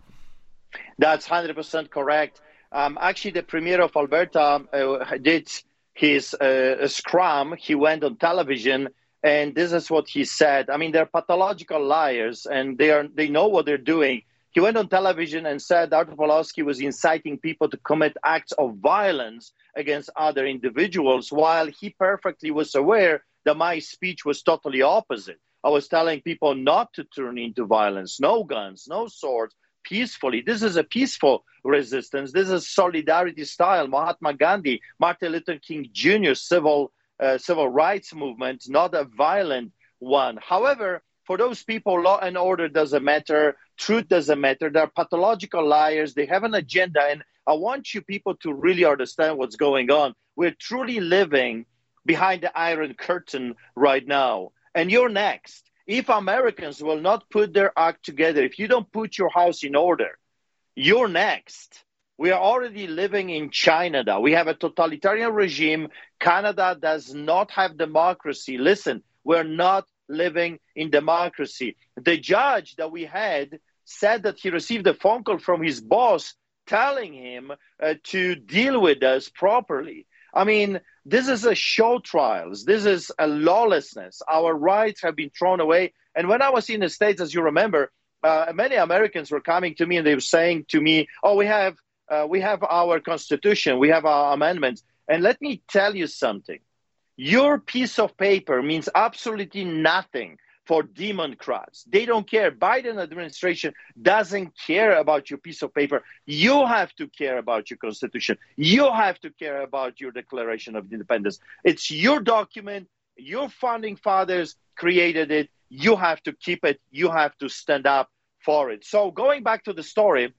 That's 100% correct. Um, actually, the premier of Alberta uh, did his uh, scrum. He went on television, and this is what he said. I mean, they're pathological liars, and they are they know what they're doing. He went on television and said Artur Pawlowski was inciting people to commit acts of violence against other individuals, while he perfectly was aware that my speech was totally opposite. I was telling people not to turn into violence, no guns, no swords, peacefully. This is a peaceful resistance. This is solidarity style. Mahatma Gandhi, Martin Luther King Jr. civil uh, civil rights movement, not a violent one. However, for those people, law and order doesn't matter. Truth doesn't matter. They're pathological liars. They have an agenda. And I want you people to really understand what's going on. We're truly living behind the iron curtain right now. And you're next. If Americans will not put their act together, if you don't put your house in order, you're next. We are already living in China now. We have a totalitarian regime. Canada does not have democracy. Listen, we're not living in democracy. The judge that we had said that he received a phone call from his boss telling him uh, to deal with us properly. I mean, this is a show trials. This is a lawlessness. Our rights have been thrown away. And when I was in the States, as you remember, uh, many Americans were coming to me and they were saying to me, "Oh, we have uh, we have our constitution, we have our amendments." And let me tell you something. Your piece of paper means absolutely nothing for Democrats. They don't care. Biden administration doesn't care about your piece of paper. You have to care about your constitution. You have to care about your Declaration of Independence. It's your document. Your founding fathers created it. You have to keep it. You have to stand up for it. So going back to the story,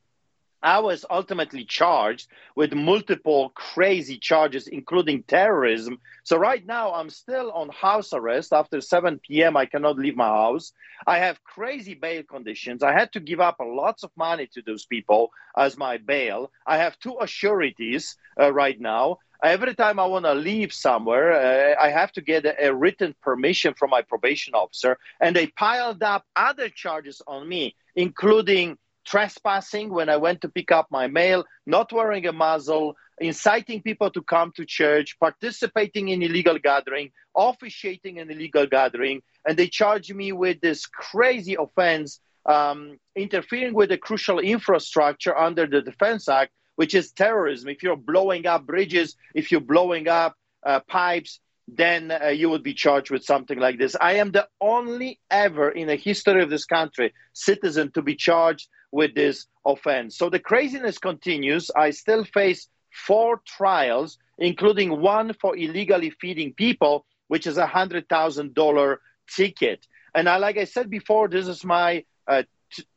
I was ultimately charged with multiple crazy charges, including terrorism. So, right now, I'm still on house arrest. After 7 p.m., I cannot leave my house. I have crazy bail conditions. I had to give up lots of money to those people as my bail. I have two assurities uh, right now. Every time I want to leave somewhere, uh, I have to get a, a written permission from my probation officer. And they piled up other charges on me, including trespassing when I went to pick up my mail, not wearing a muzzle, inciting people to come to church, participating in illegal gathering, officiating an illegal gathering, and they charge me with this crazy offense, um, interfering with the crucial infrastructure under the Defense Act, which is terrorism. If you're blowing up bridges, if you're blowing up uh, pipes, then uh, you would be charged with something like this. I am the only ever in the history of this country citizen to be charged with this offense. So the craziness continues. I still face four trials, including one for illegally feeding people, which is a hundred thousand dollar ticket. And I, like I said before, this is my uh,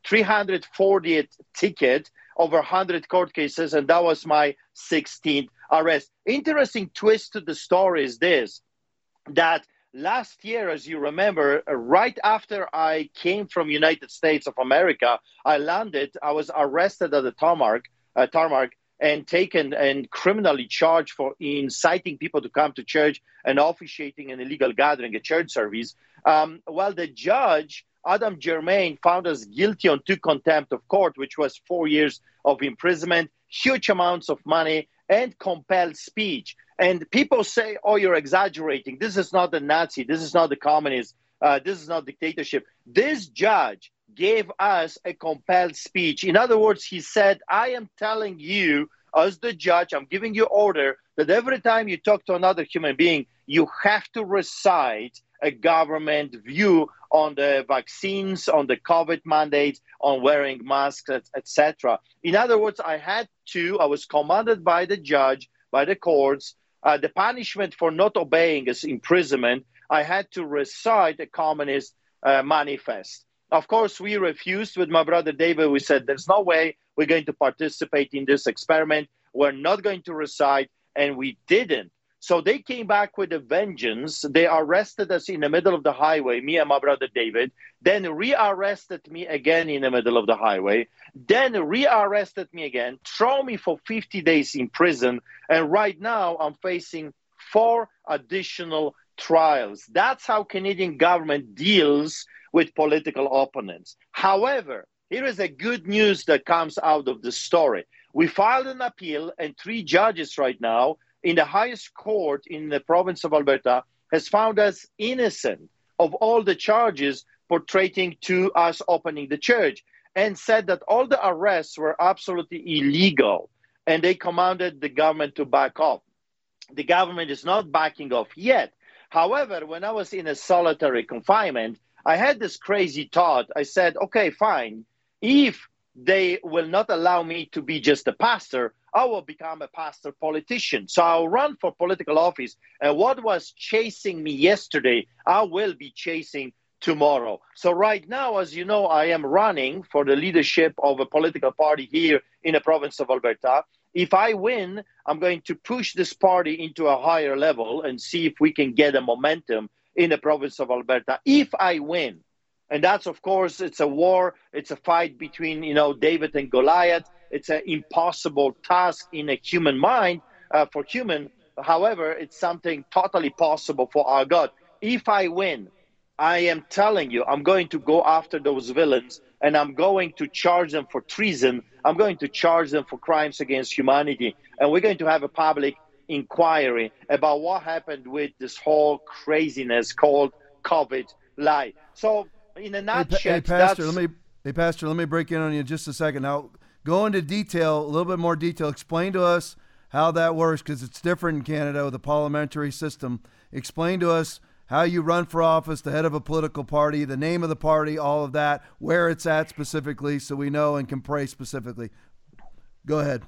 340th ticket over 100 court cases, and that was my 16th arrest. Interesting twist to the story is this that last year, as you remember, uh, right after I came from United States of America, I landed. I was arrested at the tarmac, uh, tarmac, and taken and criminally charged for inciting people to come to church and officiating an illegal gathering, a church service. Um, the judge. Adam Germain found us guilty on two contempt of court, which was four years of imprisonment, huge amounts of money, and compelled speech. And people say, oh, you're exaggerating. This is not the Nazi. This is not the communist. Uh, this is not dictatorship. This judge gave us a compelled speech. In other words, he said, I am telling you, as the judge, I'm giving you order that every time you talk to another human being, you have to recite a government view on the vaccines, on the COVID mandates, on wearing masks, etc. In other words, I had to, I was commanded by the judge, by the courts, uh, the punishment for not obeying is imprisonment. I had to recite a communist uh, manifest. Of course, we refused with my brother David. We said, there's no way we're going to participate in this experiment. We're not going to recite. And we didn't. So they came back with a vengeance. They arrested us in the middle of the highway, me and my brother David, then rearrested me again in the middle of the highway, then rearrested me again, throw me for 50 days in prison, and right now I'm facing four additional trials. That's how Canadian government deals with political opponents. However, here is a good news that comes out of the story. We filed an appeal and three judges right now in the highest court in the province of Alberta has found us innocent of all the charges portraying to us opening the church and said that all the arrests were absolutely illegal and they commanded the government to back off. The government is not backing off yet. However, when I was in a solitary confinement, I had this crazy thought. I said, okay, fine. If they will not allow me to be just a pastor, I will become a pastor politician. So I'll run for political office. And what was chasing me yesterday, I will be chasing tomorrow. So right now, as you know, I am running for the leadership of a political party here in the province of Alberta. If I win, I'm going to push this party into a higher level and see if we can get a momentum in the province of Alberta. If I win, and that's of course it's a war, it's a fight between you know David and Goliath it's an impossible task in a human mind uh, for human. However, it's something totally possible for our God. If I win, I am telling you, I'm going to go after those villains and I'm going to charge them for treason. I'm going to charge them for crimes against humanity. And we're going to have a public inquiry about what happened with this whole craziness called COVID lie. So, in a nutshell,
hey, hey Pastor, let me, hey, Pastor, let me break in on you just a second. Now, go into detail, a little bit more detail. Explain to us how that works because it's different in Canada with the parliamentary system. Explain to us how you run for office, the head of a political party, the name of the party, all of that, where it's at specifically, so we know and can pray specifically. Go ahead.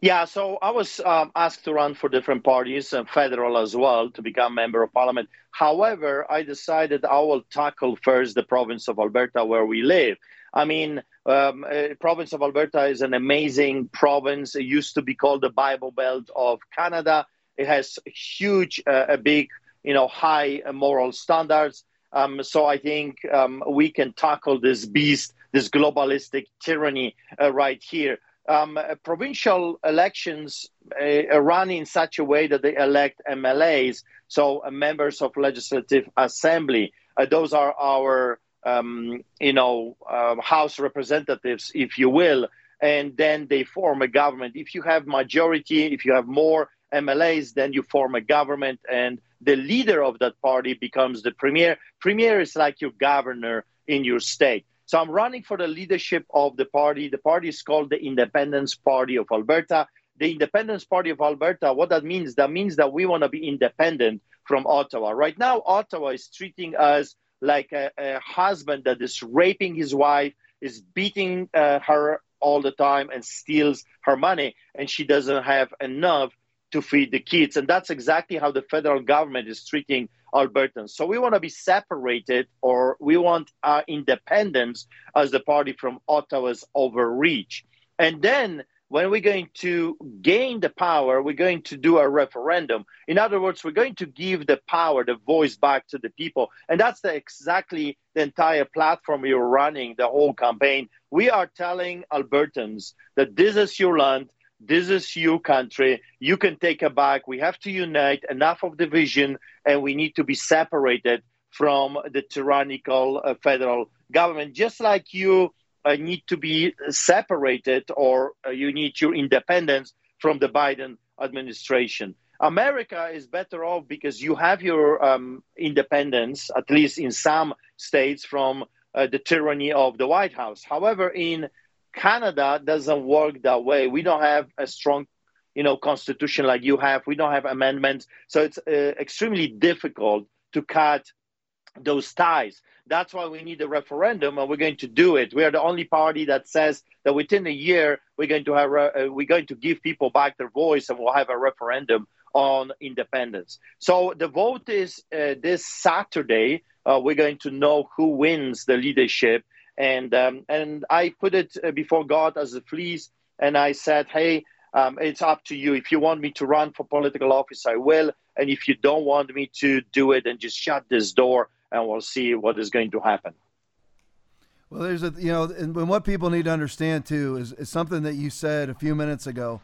Yeah, so I was um, asked to run for different parties, uh, federal as well, to become member of parliament. However, I decided I will tackle first the province of Alberta where we live. I mean, um, uh, province of Alberta is an amazing province. It used to be called the Bible Belt of Canada. It has huge, uh, a big, you know, high moral standards. Um, so I think um, we can tackle this beast, this globalistic tyranny uh, right here. Um, uh, provincial elections uh, run in such a way that they elect MLAs, so uh, members of legislative assembly. those are our um, you know, uh, House representatives, if you will, and then they form a government. If you have majority, if you have more MLAs, then you form a government, and the leader of that party becomes the premier. Premier is like your governor in your state. So I'm running for the leadership of the party. The party is called the Independence Party of Alberta. The Independence Party of Alberta, what that means, that means that we want to be independent from Ottawa. Right now, Ottawa is treating us like a, a husband that is raping his wife, is beating uh, her all the time, and steals her money, and she doesn't have enough to feed the kids. And that's exactly how the federal government is treating Albertans. So we want to be separated, or we want our independence as the party from Ottawa's overreach. And then when we're going to gain the power, we're going to do a referendum. In other words, we're going to give the power, the voice back to the people. And that's the, exactly the entire platform you're running, the whole campaign. We are telling Albertans that this is your land, this is your country. You can take it back. We have to unite, enough of division, and we need to be separated from the tyrannical uh, federal government, just like you uh, need to be separated or uh, you need your independence from the Biden administration. America is better off because you have your um, independence, at least in some states, from uh, the tyranny of the White House. However, in Canada, doesn't work that way. We don't have a strong, you know, constitution like you have. We don't have amendments, so it's uh, extremely difficult to cut those ties. That's why we need a referendum, and we're going to do it. We are the only party that says that within a year we're going to have uh, we're going to give people back their voice, and we'll have a referendum on independence. So the vote is uh, this Saturday. uh, we're going to know who wins the leadership. And um, and I put it uh, before God as a fleece, and I said, hey, um, it's up to you. If you want me to run for political office, I will. And if you don't want me to do it, then just shut this door, and we'll see what is going to happen.
Well, there's a you know, and what people need to understand too is, is something that you said a few minutes ago.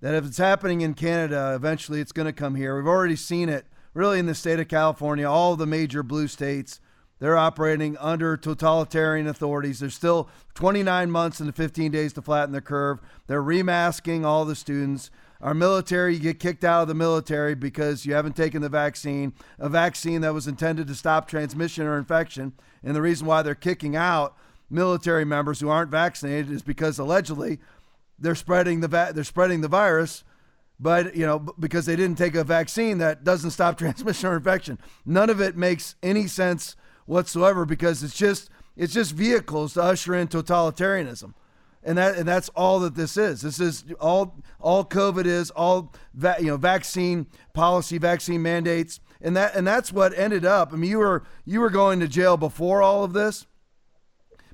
That if it's happening in Canada, eventually it's going to come here. We've already seen it, really, in the state of California. All the major blue states, they're operating under totalitarian authorities. There's still 29 months and 15 days to flatten the curve. They're remasking all the students. Our military, you get kicked out of the military because you haven't taken the vaccine, a vaccine that was intended to stop transmission or infection. And the reason why they're kicking out military members who aren't vaccinated is because allegedly they're spreading the va- they're spreading the virus, but you know because they didn't take a vaccine that doesn't stop transmission or infection. None of it makes any sense whatsoever because it's just it's just vehicles to usher in totalitarianism and that and that's all that this is. This is all all COVID is all va- you know vaccine policy, vaccine mandates, and that and that's what ended up. I mean, you were you were going to jail before all of this,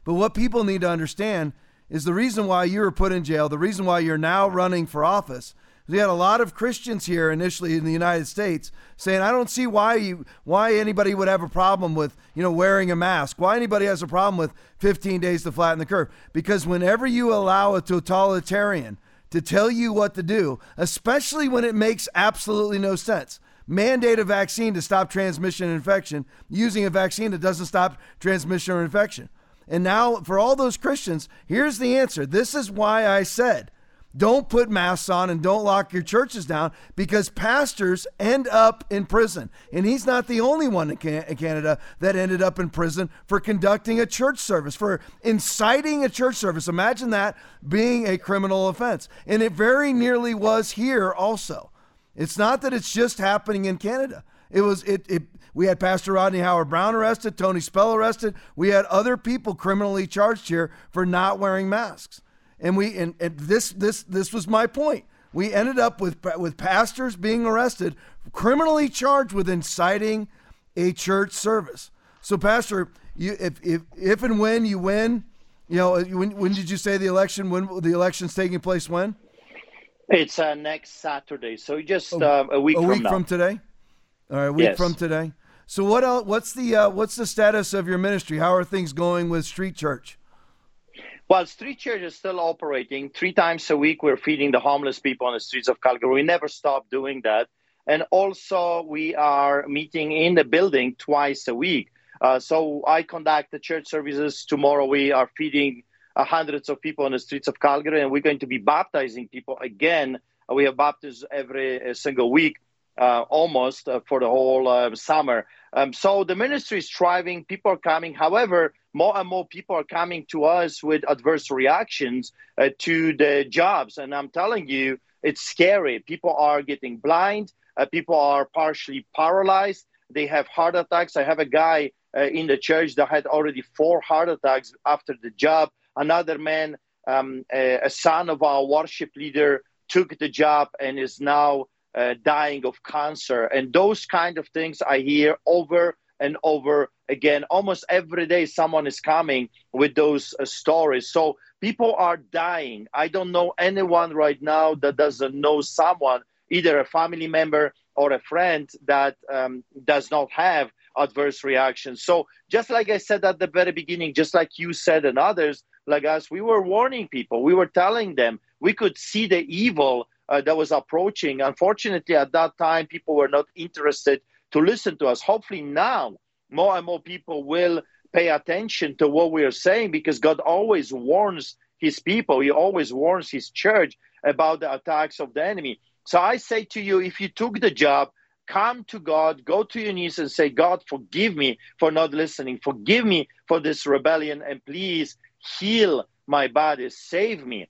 but what people need to understand is the reason why you were put in jail, the reason why you're now running for office we had a lot of Christians here initially in the United States saying, "I don't see why you why anybody would have a problem with you know wearing a mask. Why anybody has a problem with 15 days to flatten the curve? Because whenever you allow a totalitarian to tell you what to do, especially when it makes absolutely no sense." Mandate a vaccine to stop transmission and infection using a vaccine that doesn't stop transmission or infection. And now, for all those Christians, here's the answer. This is why I said don't put masks on and don't lock your churches down because pastors end up in prison. And he's not the only one in Canada that ended up in prison for conducting a church service, for inciting a church service. Imagine that being a criminal offense. And it very nearly was here also. It's not that it's just happening in Canada. It was it, it we had Pastor Rodney Howard-Browne arrested, Tony Spell arrested. We had other people criminally charged here for not wearing masks and we and, and this this this was my point. We ended up with with pastors being arrested, criminally charged with inciting a church service. So, Pastor, you if if if and when you win, you know, when when did you say the election? When the election's taking place? When?
It's uh, next Saturday, so just uh, a week.
From a
from
week
now.
from today. All right, a week
Yes.
from today. So what else? What's the uh, what's the status of your ministry? How are things going with Street Church?
Well, Street Church is still operating. Three times a week, we're feeding the homeless people on the streets of Calgary. We never stop doing that. And also, we are meeting in the building twice a week. Uh, so I conduct the church services. Tomorrow, we are feeding uh, hundreds of people on the streets of Calgary, and we're going to be baptizing people again. Uh, we have baptisms every uh, single week, almost uh, for the whole uh, summer. Um, so the ministry is thriving. People are coming. However, more and more people are coming to us with adverse reactions uh, to the jobs. And I'm telling you, it's scary. People are getting blind. Uh, people are partially paralyzed. They have heart attacks. I have a guy uh, in the church that had already four heart attacks after the job. Another man, um, a, a son of our worship leader, took the job and is now uh, dying of cancer. And those kind of things I hear over and over again. Almost every day, someone is coming with those uh, stories. So people are dying. I don't know anyone right now that doesn't know someone, either a family member or a friend, that um, does not have adverse reactions. So just like I said at the very beginning, just like you said and others like us, we were warning people. We were telling them we could see the evil uh, that was approaching. Unfortunately, at that time, people were not interested to listen to us. Hopefully, now more and more people will pay attention to what we are saying because God always warns his people, he always warns his church about the attacks of the enemy. So I say to you, if you took the job, come to God, go to your knees and say, God, forgive me for not listening. Forgive me for this rebellion, and please heal my body, save me.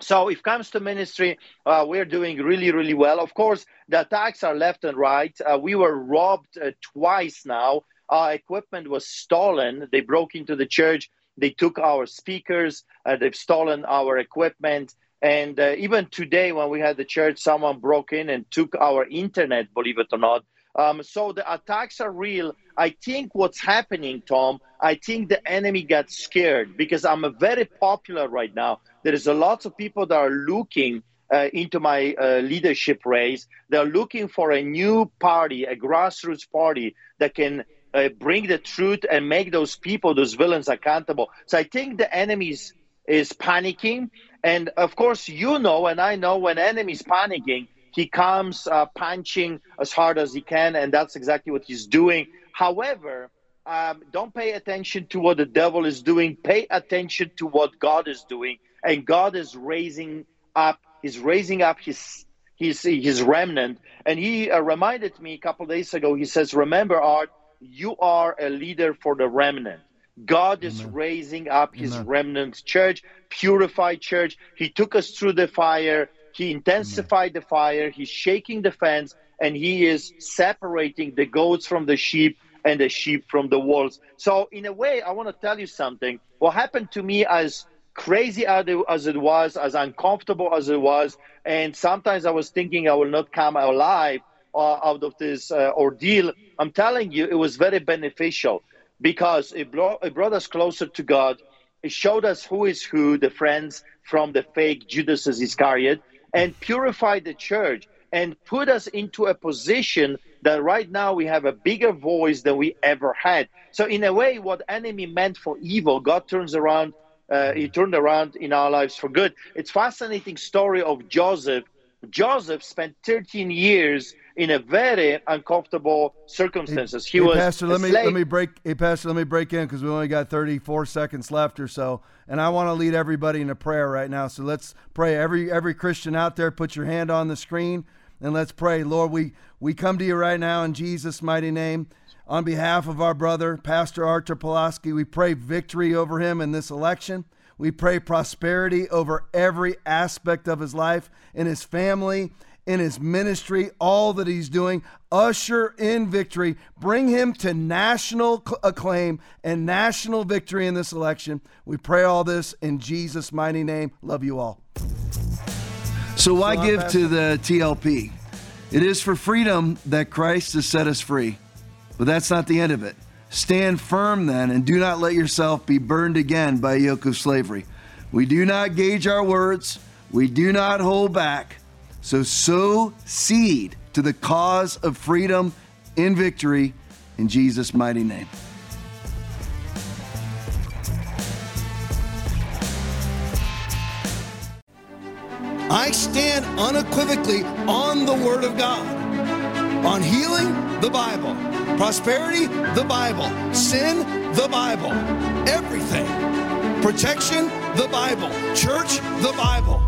So, if it comes to ministry, uh, we're doing really, really well. Of course, the attacks are left and right. Uh, we were robbed uh, twice now. Our equipment was stolen. They broke into the church. They took our speakers. Uh, they've stolen our equipment. And uh, even today, when we had the church, someone broke in and took our internet, believe it or not. Um, so the attacks are real. I think what's happening, Tom, I think the enemy got scared because I'm a very popular right now. There is a lot of people that are looking uh, into my uh, leadership race. They're looking for a new party, a grassroots party that can uh, bring the truth and make those people, those villains, accountable. So I think the enemy is, is panicking. And of course, you know, and I know when enemy's panicking, he comes uh, punching as hard as he can, and that's exactly what he's doing. However, um, don't pay attention to what the devil is doing. Pay attention to what God is doing, and God is raising up. He's raising up his his his remnant. And he uh, reminded me a couple days ago. He says, "Remember, Art, you are a leader for the remnant." God is Amen. raising up his Amen. remnant church, purified church. He took us through the fire. He intensified Amen. the fire. He's shaking the fence and he is separating the goats from the sheep and the sheep from the wolves. So, in a way, I want to tell you something. What happened to me, as crazy as it was, as uncomfortable as it was, and sometimes I was thinking I will not come alive uh, out of this uh, ordeal. I'm telling you, it was very beneficial because it brought, it brought us closer to God. It showed us who is who, the friends from the fake Judas Iscariot, and purified the church and put us into a position that right now we have a bigger voice than we ever had. So in a way, what enemy meant for evil, God turns around. Uh, he turned around in our lives for good. It's fascinating story of Joseph. Joseph spent 13 years in a very uncomfortable circumstances. He
hey,
was
Pastor. Let me let me break. Hey, Pastor, let me break in because we only got 34 seconds left or so, and I want to lead everybody in a prayer right now. So let's pray. Every every Christian out there, put your hand on the screen and let's pray. Lord, we we come to you right now in Jesus' mighty name. On behalf of our brother, Pastor Artur Pawlowski, we pray victory over him in this election. We pray prosperity over every aspect of his life, in his family, in his ministry, all that he's doing. Usher in victory. Bring him to national acclaim and national victory in this election. We pray all this in Jesus' mighty name. Love you all. So, why give to the TLP? It is for freedom that Christ has set us free. But that's not the end of it. Stand firm then, and do not let yourself be burned again by a yoke of slavery. We do not gauge our words, we do not hold back. So sow seed to the cause of freedom in victory in Jesus' mighty name. I stand unequivocally on the Word of God. On healing, the Bible. Prosperity, the Bible. Sin, the Bible. Everything. Protection, the Bible. Church, the Bible.